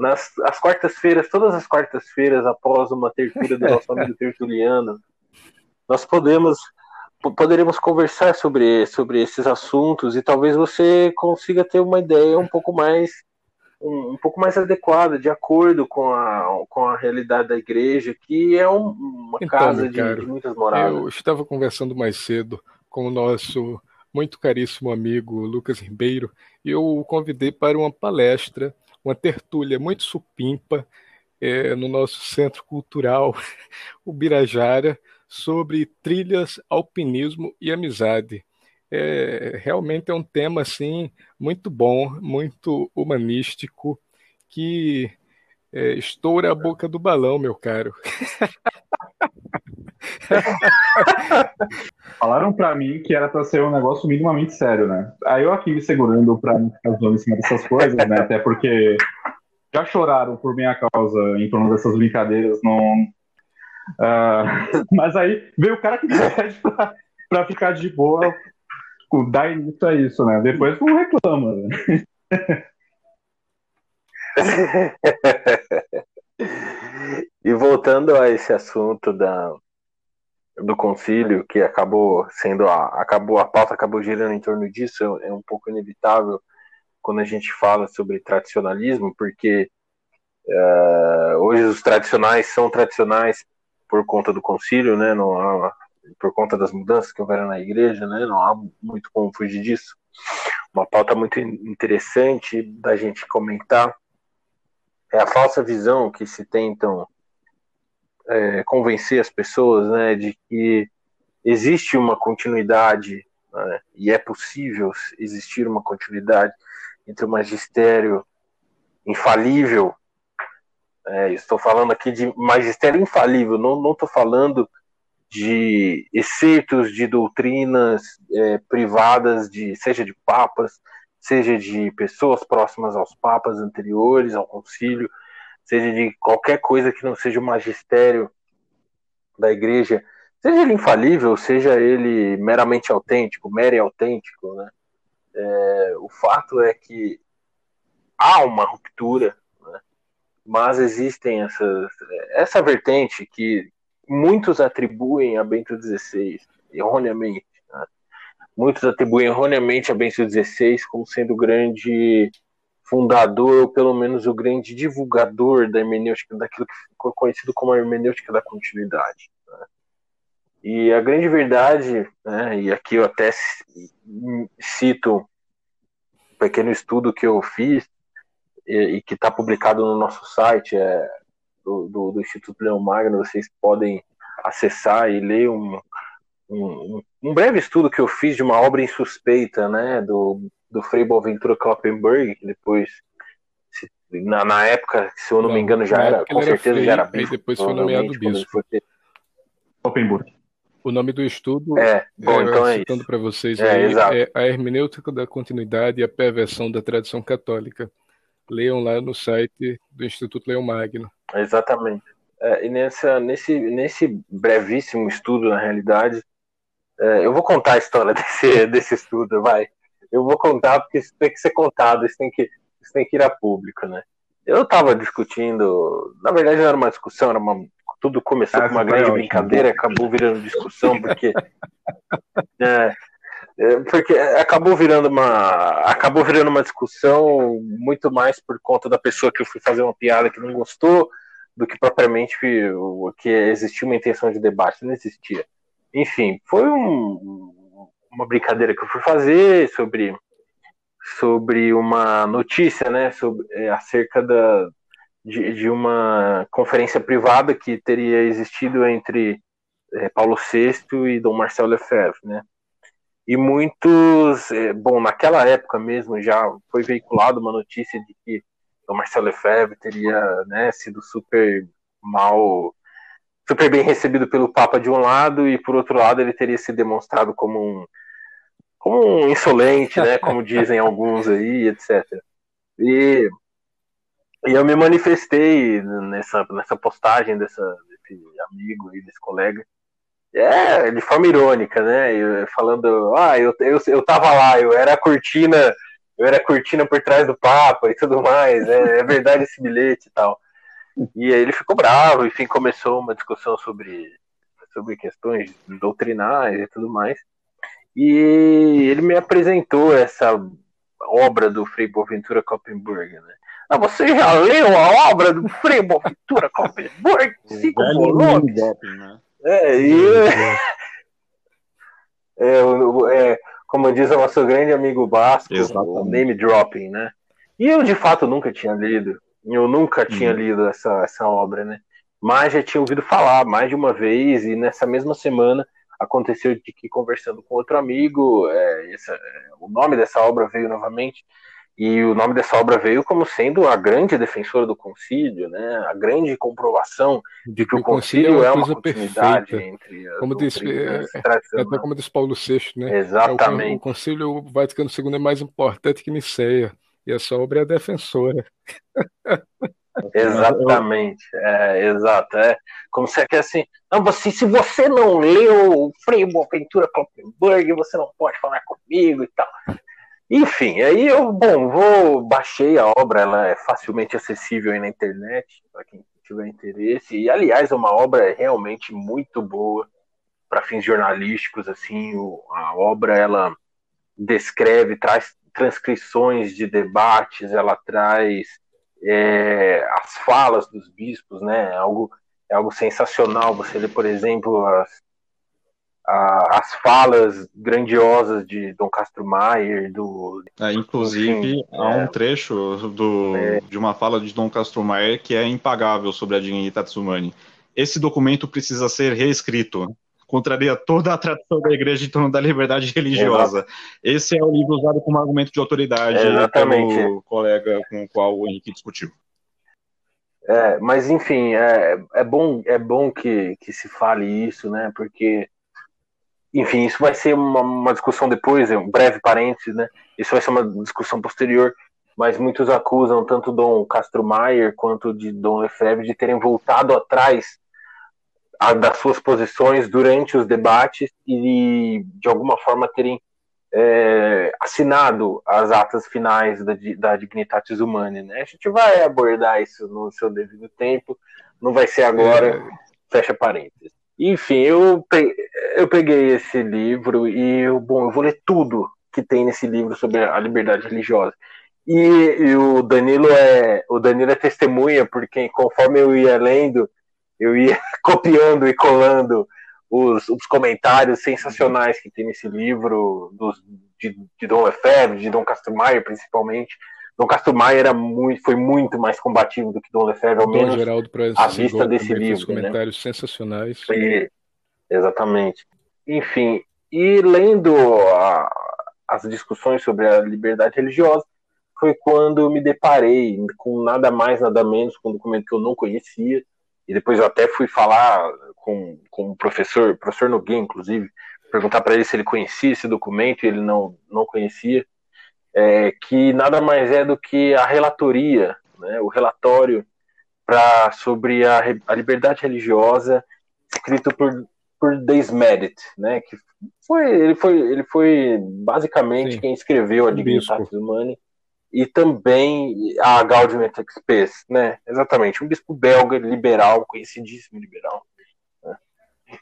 nas as quartas-feiras, todas as quartas-feiras, após uma tertúlia do nosso amigo [laughs] Tertuliano, nós podemos poderemos conversar sobre, sobre esses assuntos e talvez você consiga ter uma ideia um pouco mais um, um pouco mais adequada, de acordo com a, com a realidade da igreja, que é um, uma então, casa de, de, muitas moradas. Eu estava conversando mais cedo com o nosso muito caríssimo amigo Lucas Ribeiro e eu o convidei para uma palestra uma tertúlia muito supimpa é, no nosso centro cultural, [laughs] o Birajara, sobre trilhas, alpinismo e amizade. É, realmente é um tema assim muito bom, muito humanístico, que é, estoura a boca do balão, meu caro. [laughs] [laughs] Falaram para mim que era para ser um negócio minimamente sério, né? Aí eu aqui me segurando para não ficar zoando em cima dessas coisas, né? Até porque já choraram por minha causa em torno dessas brincadeiras, não. Uh, [laughs] mas aí veio o cara que pede pra, pra ficar de boa, dar início a isso, né? Depois não reclama, né? [laughs] e voltando a esse assunto da, do concílio, que acabou sendo a, acabou, a pauta acabou girando em torno disso, é, é um pouco inevitável quando a gente fala sobre tradicionalismo, porque uh, hoje os tradicionais são tradicionais por conta do concílio, né? Não há, por conta das mudanças que houveram na igreja, né? Não há muito como fugir disso. Uma pauta muito interessante da gente comentar é a falsa visão que se tentam é, convencer as pessoas né, de que existe uma continuidade né, e é possível existir uma continuidade entre o magistério infalível. É, estou falando aqui de magistério infalível, não estou falando de excertos de doutrinas é, privadas, de seja de papas, seja de pessoas próximas aos papas anteriores, ao concílio, seja de qualquer coisa que não seja o magistério da igreja, seja ele infalível, seja ele meramente autêntico, mero e autêntico, né? É, o fato é que há uma ruptura, né? mas existem essas, essa vertente que muitos atribuem a Bento XVI, erroneamente. Né? Muitos atribuem erroneamente a Bento XVI como sendo grande fundador, ou pelo menos o grande divulgador da hermenêutica, daquilo que ficou conhecido como a hermenêutica da continuidade. Né? E a grande verdade, né, e aqui eu até cito um pequeno estudo que eu fiz e, e que está publicado no nosso site, é, do, do, do, Instituto Leão Magno, vocês podem acessar e ler um, um, um breve estudo que eu fiz de uma obra insuspeita, né, do do Frei Boaventura Kloppenberg, que depois, se, na, na, época, se eu não, não me engano, já era, com certeza já era bispo. depois foi nomeado bispo. Kloppenberg. O nome do estudo, é, bom, é, então é citando para vocês, é, aí, é A Hermenêutica da Continuidade e a Perversão da Tradição Católica. Leiam lá no site do Instituto Leão Magno. Exatamente. É, e nessa, nesse, nesse brevíssimo estudo, na realidade, é, eu vou contar a história [laughs] desse, desse estudo, vai eu vou contar porque isso tem que ser contado, isso tem que, isso tem que ir a público, né? Eu estava discutindo, na verdade não era uma discussão, era uma, tudo começou ah, com uma grande brincadeira, e acabou virando discussão, porque [laughs] é, é, porque acabou virando uma acabou virando uma discussão muito mais por conta da pessoa que eu fui fazer uma piada que não gostou do que propriamente que existia uma intenção de debate, não existia. Enfim, foi um, uma brincadeira que eu fui fazer sobre sobre uma notícia, né, sobre é, acerca da de, de, uma conferência privada que teria existido entre é, Paulo VI e Dom Marcel Lefebvre, né? E muitos, é, bom, naquela época mesmo já foi veiculada uma notícia de que Dom Marcel Lefebvre teria, né, sido super mal super bem recebido pelo Papa de um lado e por outro lado ele teria se demonstrado como um como um insolente, né, [laughs] como dizem alguns aí, etc. E, e eu me manifestei nessa, nessa postagem dessa, desse amigo aí, desse colega, é, de forma irônica, né, eu, falando, ah, eu, eu, eu tava lá, eu era a cortina, eu era a cortina por trás do Papa e tudo mais, é, é verdade esse bilhete e tal. E aí ele ficou bravo, enfim, começou uma discussão sobre, sobre questões doutrinais e tudo mais. E ele me apresentou essa obra do Frei Boaventura Koppenberg, né? Ah, você já leu a obra do Frei Boaventura Koppenberg? Cinco volumes? Né? É, e... [laughs] é, é, como diz o nosso grande amigo Basco, o name dropping, né? E eu, de fato, nunca tinha lido. Eu nunca tinha uhum. lido essa, essa obra, né? Mas já tinha ouvido falar mais de uma vez, e nessa mesma semana aconteceu de que, conversando com outro amigo, é, essa, é, o nome dessa obra veio novamente, e o nome dessa obra veio como sendo a grande defensora do concílio, né? A grande comprovação de que o, o concílio, é uma, é continuidade perfeita. entre as como disse, é, é, até como disse Paulo VI, né? Exatamente. É o, o concílio Vaticano II é mais importante que Niceia. E é a defensora. [laughs] Exatamente, é, exato. É como se é que assim, não, você, se você não leu o Frei Boaventura Kloppenberg, você não pode falar comigo e tal. Enfim, aí eu, bom, vou, baixei a obra, ela é facilmente acessível aí na internet, para quem tiver interesse. E, aliás, é uma obra realmente muito boa para fins jornalísticos, assim, o, a obra, ela descreve, traz transcrições de debates, ela traz é, as falas dos bispos, né? É algo, é algo sensacional. Você lê, por exemplo, as, a, as falas grandiosas de Dom Castro Maier, do. É, inclusive, enfim, há um é. trecho do, é. de uma fala de Dom Castro Maier que é impagável sobre a Dignitatis Humani. Esse documento precisa ser reescrito contraria toda a tradição da igreja em torno da liberdade religiosa. Exato. Esse é o livro usado como argumento de autoridade Exatamente. pelo colega com o qual o Henrique discutiu. É, mas enfim, é, é bom, é bom que, que se fale isso, né? Porque, enfim, isso vai ser uma, uma discussão depois, um breve parênteses, né? Isso vai ser uma discussão posterior, mas muitos acusam tanto Dom Castro Maier quanto de Dom Lefebvre de terem voltado atrás a, das suas posições durante os debates e de alguma forma terem é, assinado as atas finais da, da Dignitatis Humanae. Né? A gente vai abordar isso no seu devido tempo, não vai ser agora, é. fecha parênteses. Enfim, eu peguei, eu peguei esse livro e, eu, bom, eu vou ler tudo que tem nesse livro sobre a liberdade religiosa. E, e, o Danilo é o Danilo é testemunha porque conforme eu ia lendo eu ia [laughs] copiando e colando os, os, comentários sensacionais que tem nesse livro dos, de, de Dom Lefebvre, de Dom Castro Maia, principalmente. Dom Castro Maia era muito, foi muito mais combativo do que Dom Lefebvre, ao menos Geraldo à vista desse livro. Né? Comentários né? sensacionais. E, exatamente. Enfim, e lendo a, as discussões sobre a liberdade religiosa, foi quando me deparei com nada mais, nada menos, com um documento que eu não conhecia, e depois eu até fui falar com, com o professor, professor Nogueira, inclusive, perguntar para ele se ele conhecia esse documento, e ele não, não conhecia, é, que nada mais é do que a relatoria, né, o relatório pra, sobre a, a liberdade religiosa, escrito por, por Desmedit, né, que foi, ele, foi, ele foi basicamente Sim. quem escreveu a Dignitatis Humanae, e também a Gaudium et Spes, né? Exatamente, um bispo belga liberal, conhecidíssimo liberal. Né?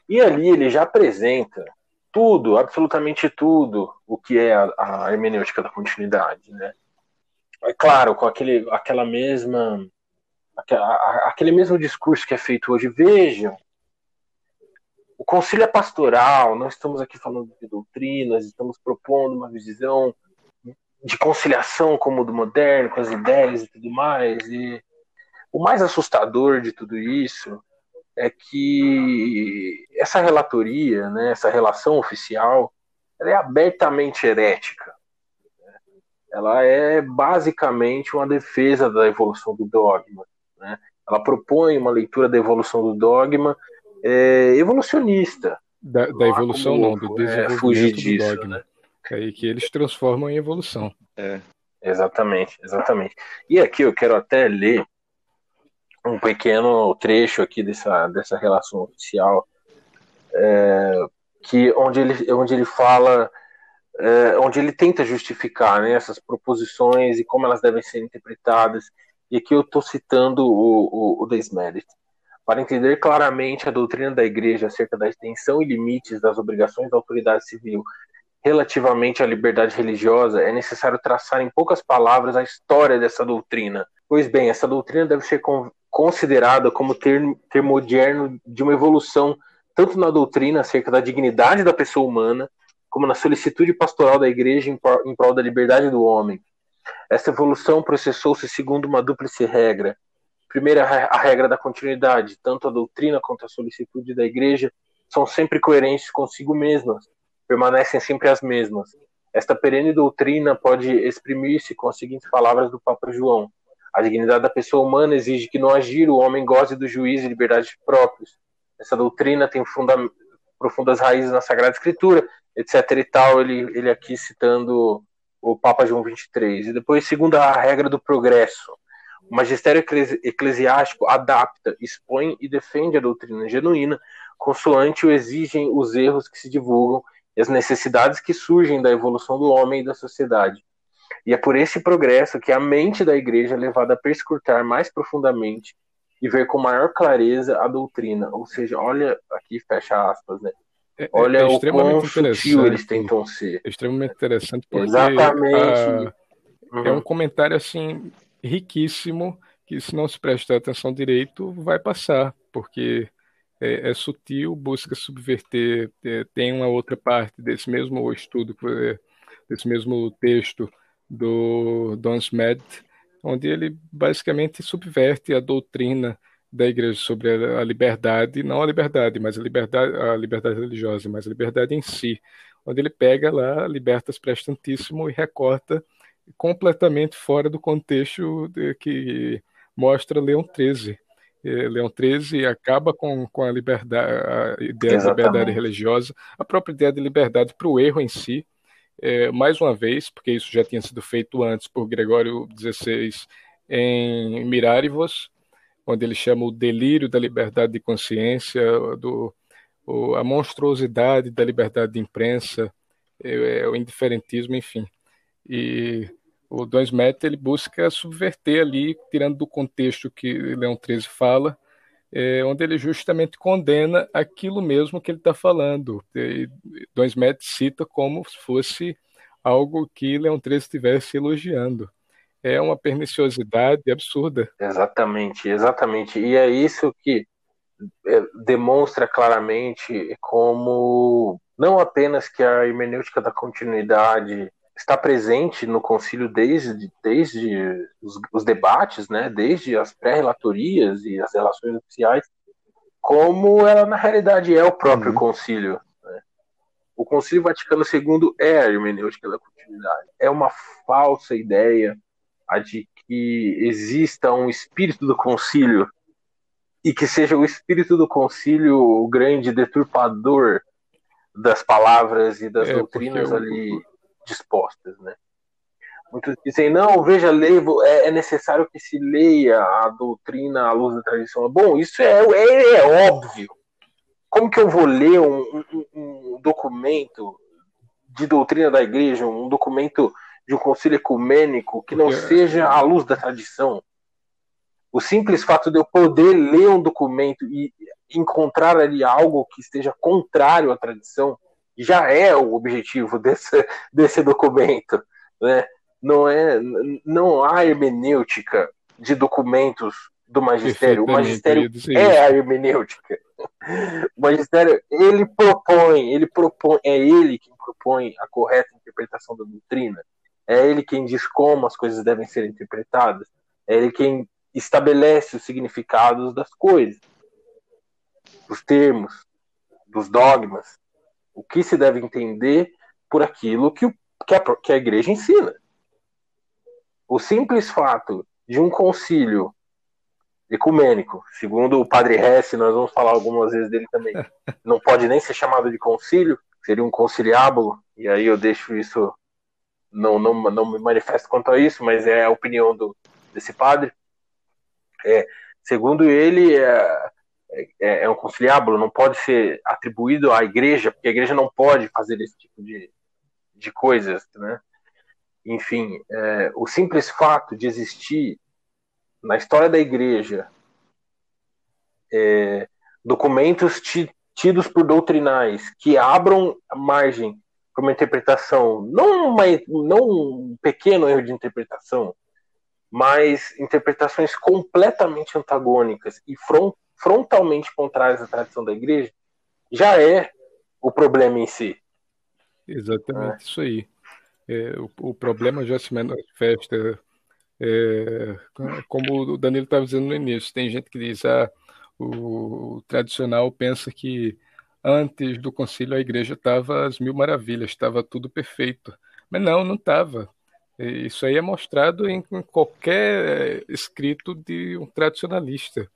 E ali ele já apresenta tudo, absolutamente tudo, o que é a, a hermenêutica da continuidade, né? É claro, com aquele, aquela mesma, aquele mesmo discurso que é feito hoje. Vejam, o concílio é pastoral, não estamos aqui falando de doutrinas, estamos propondo uma visão de conciliação como do moderno, com as ideias e tudo mais. E o mais assustador de tudo isso é que essa relatoria, né, essa relação oficial, ela é abertamente herética. Ela é basicamente uma defesa da evolução do dogma. Né? Ela propõe uma leitura da evolução do dogma é, evolucionista. Da, da evolução não, do é, desenvolvimento é, fugir disso, do dogma. Né? É, que eles transformam em evolução. É. Exatamente, exatamente. E aqui eu quero até ler um pequeno trecho aqui dessa, dessa relação oficial, é, que onde ele, onde ele fala, é, onde ele tenta justificar né, essas proposições e como elas devem ser interpretadas. E aqui eu estou citando o, o, o Desmerit. Para entender claramente a doutrina da Igreja acerca da extensão e limites das obrigações da autoridade civil relativamente à liberdade religiosa, é necessário traçar em poucas palavras a história dessa doutrina. Pois bem, essa doutrina deve ser considerada como termo, moderno de uma evolução tanto na doutrina acerca da dignidade da pessoa humana, como na solicitude pastoral da igreja em, em prol da liberdade do homem. Essa evolução processou-se segundo uma dúplice regra. Primeira, a regra da continuidade. Tanto a doutrina quanto a solicitude da igreja são sempre coerentes consigo mesmas, permanecem sempre as mesmas. Esta perene doutrina pode exprimir-se com as seguintes palavras do Papa João: A dignidade da pessoa humana exige que, no agir, o homem goze do juízo e liberdade próprios. Essa doutrina tem funda profundas raízes na Sagrada Escritura, etc. e tal. Ele, ele aqui citando o Papa João 23. E depois, segundo a regra do progresso, o magistério eclesiástico adapta, expõe e defende a doutrina genuína, consoante o exigem os erros que se divulgam e as necessidades que surgem da evolução do homem e da sociedade. E é por esse progresso que a mente da igreja é levada a perscrutar mais profundamente e ver com maior clareza a doutrina. Ou seja, olha aqui, fecha aspas, né? É, é olha é, o quão sutil eles tentam ser. É extremamente interessante porque Exatamente. A, uhum. é um comentário assim riquíssimo que se não se prestar atenção direito vai passar, porque é, é sutil, busca subverter. É, tem uma outra parte desse mesmo estudo, desse mesmo texto do Don Smed, onde ele basicamente subverte a doutrina da igreja sobre a liberdade, não a liberdade, mas a liberdade, a liberdade religiosa, mas a liberdade em si, onde ele pega lá Libertas Prestantíssimo e recorta completamente fora do contexto que mostra Leão XIII. É, Leão XIII acaba com, com a liberdade, a ideia Exatamente. de liberdade religiosa, a própria ideia de liberdade para o erro em si, é, mais uma vez, porque isso já tinha sido feito antes por Gregório XVI em Mirarivos, onde ele chama o delírio da liberdade de consciência, do, o, a monstruosidade da liberdade de imprensa, é, é, o indiferentismo, enfim. E o Don Smet ele busca subverter ali, tirando do contexto que Leão XIII fala, é, onde ele justamente condena aquilo mesmo que ele está falando. E Don Smet cita como se fosse algo que Leão XIII estivesse elogiando. É uma perniciosidade absurda. Exatamente, exatamente. E é isso que é, demonstra claramente como não apenas que a hermenêutica da continuidade está presente no concílio desde, desde os, os debates, né, desde as pré-relatorias e as relações oficiais, como ela na realidade é o próprio uhum. concílio. Né? O concílio Vaticano II é a hermenêutica da continuidade. É uma falsa ideia a de que exista um espírito do concílio e que seja o espírito do concílio o grande deturpador das palavras e das é, doutrinas ali dispostas, né? Muitos dizem, não, veja, lei, é, é necessário que se leia a doutrina à luz da tradição. Bom, isso é, é, é óbvio. Como que eu vou ler um, um, um, documento de doutrina da igreja, um documento de um concílio ecumênico que não seja à luz da tradição? O simples fato de eu poder ler um documento e encontrar ali algo que esteja contrário à tradição já é o objetivo [laughs] desse, desse documento, né? Não é, não há hermenêutica de documentos do magistério. O magistério é a hermenêutica. O magistério, ele propõe, ele propõe, é ele quem propõe a correta interpretação da doutrina. É ele quem diz como as coisas devem ser interpretadas. É ele quem estabelece os significados das coisas, dos termos, dos dogmas, o que se deve entender por aquilo que, o, que, a, que a igreja ensina. O simples fato de um concílio ecumênico, segundo o padre Hesse, nós vamos falar algumas vezes dele também, [laughs] não pode nem ser chamado de concílio, seria um conciliábulo, e aí eu deixo isso, não, não, não me manifesto quanto a isso, mas é a opinião do, desse padre. É, segundo ele, é, é, é um conciliábulo, não pode ser atribuído à igreja, porque a igreja não pode fazer esse tipo de, de coisas, né? Enfim, é, o simples fato de existir na história da igreja é, documentos tidos por doutrinais que abram margem para uma interpretação, não, uma, não um pequeno erro de interpretação, mas interpretações completamente antagônicas e front, frontalmente contrárias à tradição da igreja, já é o problema em si. Exatamente é. isso aí. É, o, o, problema já se manifesta, é, como o Danilo estava dizendo no início, tem gente que diz, ah, o, o tradicional pensa que antes do concílio a igreja estava às mil maravilhas, estava tudo perfeito. Mas não, não estava. Isso aí é mostrado em, qualquer escrito de um tradicionalista.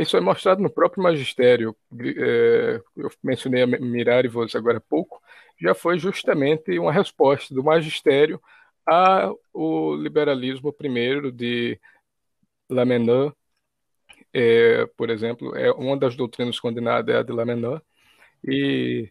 Isso é mostrado no próprio magistério. É, eu mencionei a Mirarivos agora há pouco. Já foi justamente uma resposta do magistério ao liberalismo primeiro de Lamennais, é, por exemplo, é uma das doutrinas condenadas é a de Lamennais, e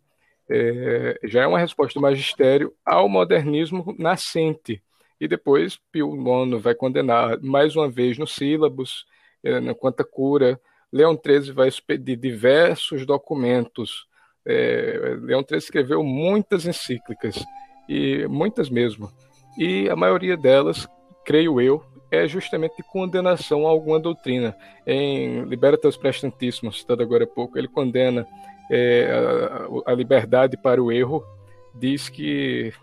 é, já é uma resposta do magistério ao modernismo nascente, e depois Pio IX vai condenar mais uma vez no sílabus, é, na Quanta Cura. Leão XIII vai expedir diversos documentos. É, Leão XIII escreveu muitas encíclicas, e muitas mesmo. E a maioria delas, creio eu, é justamente condenação a alguma doutrina. Em Libertas Prestantíssimos, citado agora há pouco, ele condena é, a, a, liberdade para o erro, diz que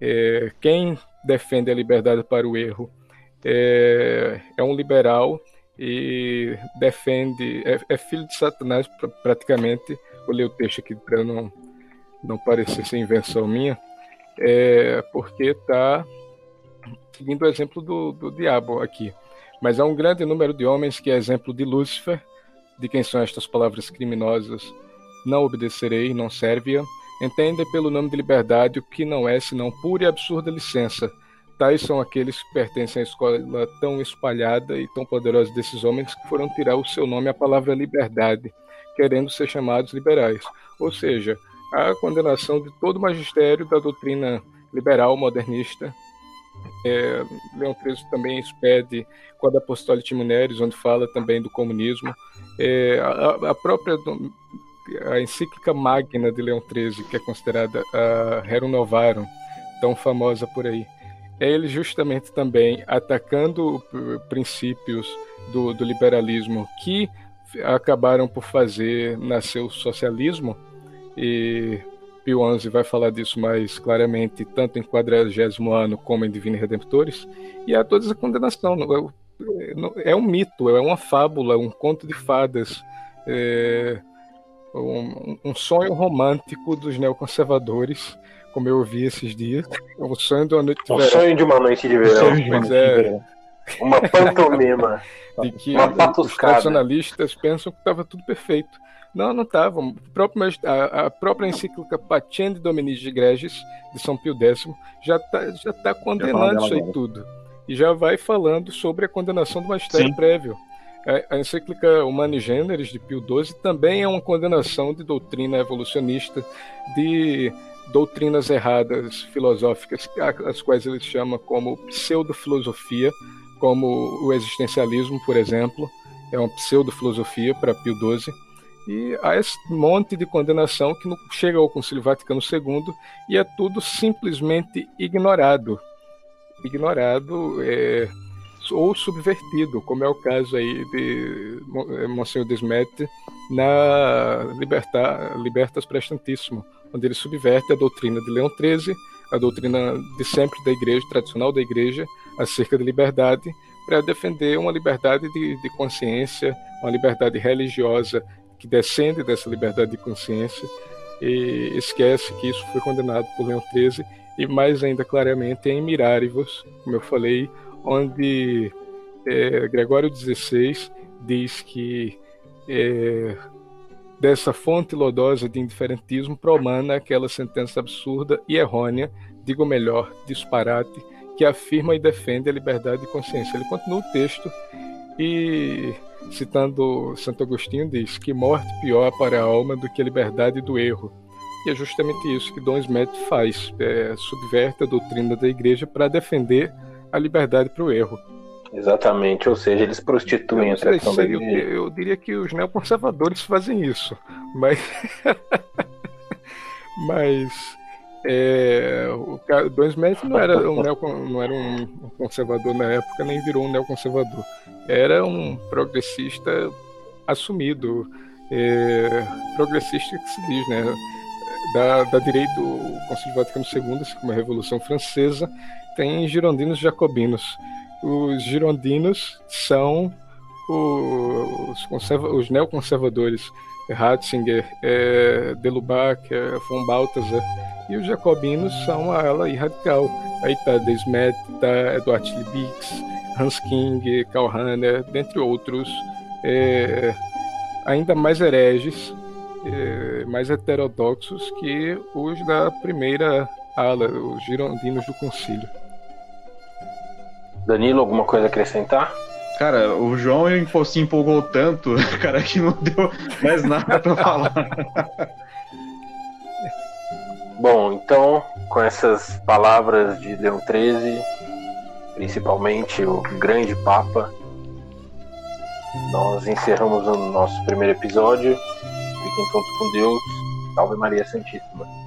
é, quem defende a liberdade para o erro é, é um liberal e defende, é, é, filho de Satanás praticamente. Vou ler o texto aqui para não, não parecer ser invenção minha, é, porque está seguindo o exemplo do, do diabo aqui. Mas há um grande número de homens que é exemplo de Lúcifer, de quem são estas palavras criminosas. Não obedecerei, não serve-a Entendem pelo nome de liberdade o que não é senão pura e absurda licença. Tais são aqueles que pertencem à escola tão espalhada e tão poderosa desses homens que foram tirar o seu nome à palavra liberdade, querendo ser chamados liberais. Ou seja, a condenação de todo o magistério da doutrina liberal modernista. É, Leão XIII também expede Quad Apostolic Muneris, onde fala também do comunismo. É, a, a própria a encíclica magna de Leão XIII, que é considerada a Rerum Novarum, tão famosa por aí. É ele justamente também atacando princípios do, do liberalismo que acabaram por fazer nascer o socialismo, e Pio XI vai falar disso mais claramente, tanto em Quadragésimo Ano como em Divine Redemptores, e há toda essa condenação. É, é um mito, é uma fábula, um conto de fadas. É, um, um sonho romântico dos neoconservadores, como eu ouvi esses dias. O sonho de uma noite de verão. sonho de uma noite de verão. De uma, é, uma pantomima. [laughs] De que uma os tradicionalistas pensam que estava tudo perfeito. Não, não estava. A, a, própria encíclica Patiendi Dominici Gregis, de São Pio X, já está já tá condenando isso aí tudo. E já vai falando sobre a condenação do magistério Sim. prévio. A encíclica Humani Generis, de Pio XII, também é uma condenação de doutrina evolucionista, de doutrinas erradas filosóficas, as quais ele chama como pseudo-filosofia, como o existencialismo, por exemplo, é uma pseudo-filosofia para Pio XII. E há esse monte de condenação que chega ao Concílio Vaticano II e é tudo simplesmente ignorado. Ignorado é, ou subvertido, como é o caso aí de Monsenhor Desmet na Libertar, Libertas Prestantissimo, onde ele subverte a doutrina de Leão XIII, a doutrina de sempre da igreja, tradicional da igreja, acerca da liberdade, para defender uma liberdade de, de consciência, uma liberdade religiosa que descende dessa liberdade de consciência e esquece que isso foi condenado por Leão XIII e mais ainda claramente em Mirárivos, como eu falei, onde é, Gregório XVI diz que é, dessa fonte lodosa de indiferentismo promana aquela sentença absurda e errônea, digo melhor, disparate, que afirma e defende a liberdade de consciência. Ele continua o texto e, citando Santo Agostinho, diz que morte pior para a alma do que a liberdade do erro. E é justamente isso que Dom Smet faz, é, subverte a doutrina da igreja para defender a liberdade para o erro. Exatamente, ou seja, eles prostituem a tradição da. Eu, eu diria que os neoconservadores fazem isso, mas... [laughs] mas é, o Smith não era, um não era um conservador na época, nem virou um neoconservador. Era um progressista assumido, é, progressista que se diz, né? Da, da direita, o Conselho Vaticano II, assim como a Revolução Francesa, tem girondinos jacobinos. Os girondinos são os, conserva, os neoconservadores Ratzinger, é, Delubac, é, von Balthasar, e os jacobinos são a ala radical. Aí está Desmet, está Eduard Liebix, Hans King, Karl Rahner, dentre outros, é, ainda mais hereges, é, mais heterodoxos que os da primeira ala, os girondinos do concílio. Danilo, alguma coisa a acrescentar? Cara, o João se empolgou tanto, [laughs] cara, que não deu mais nada para falar. [laughs] Bom, então, com essas palavras de Leão XIII, principalmente o grande Papa, nós encerramos o nosso primeiro episódio. Fiquem todos com Deus. Salve Maria Santíssima.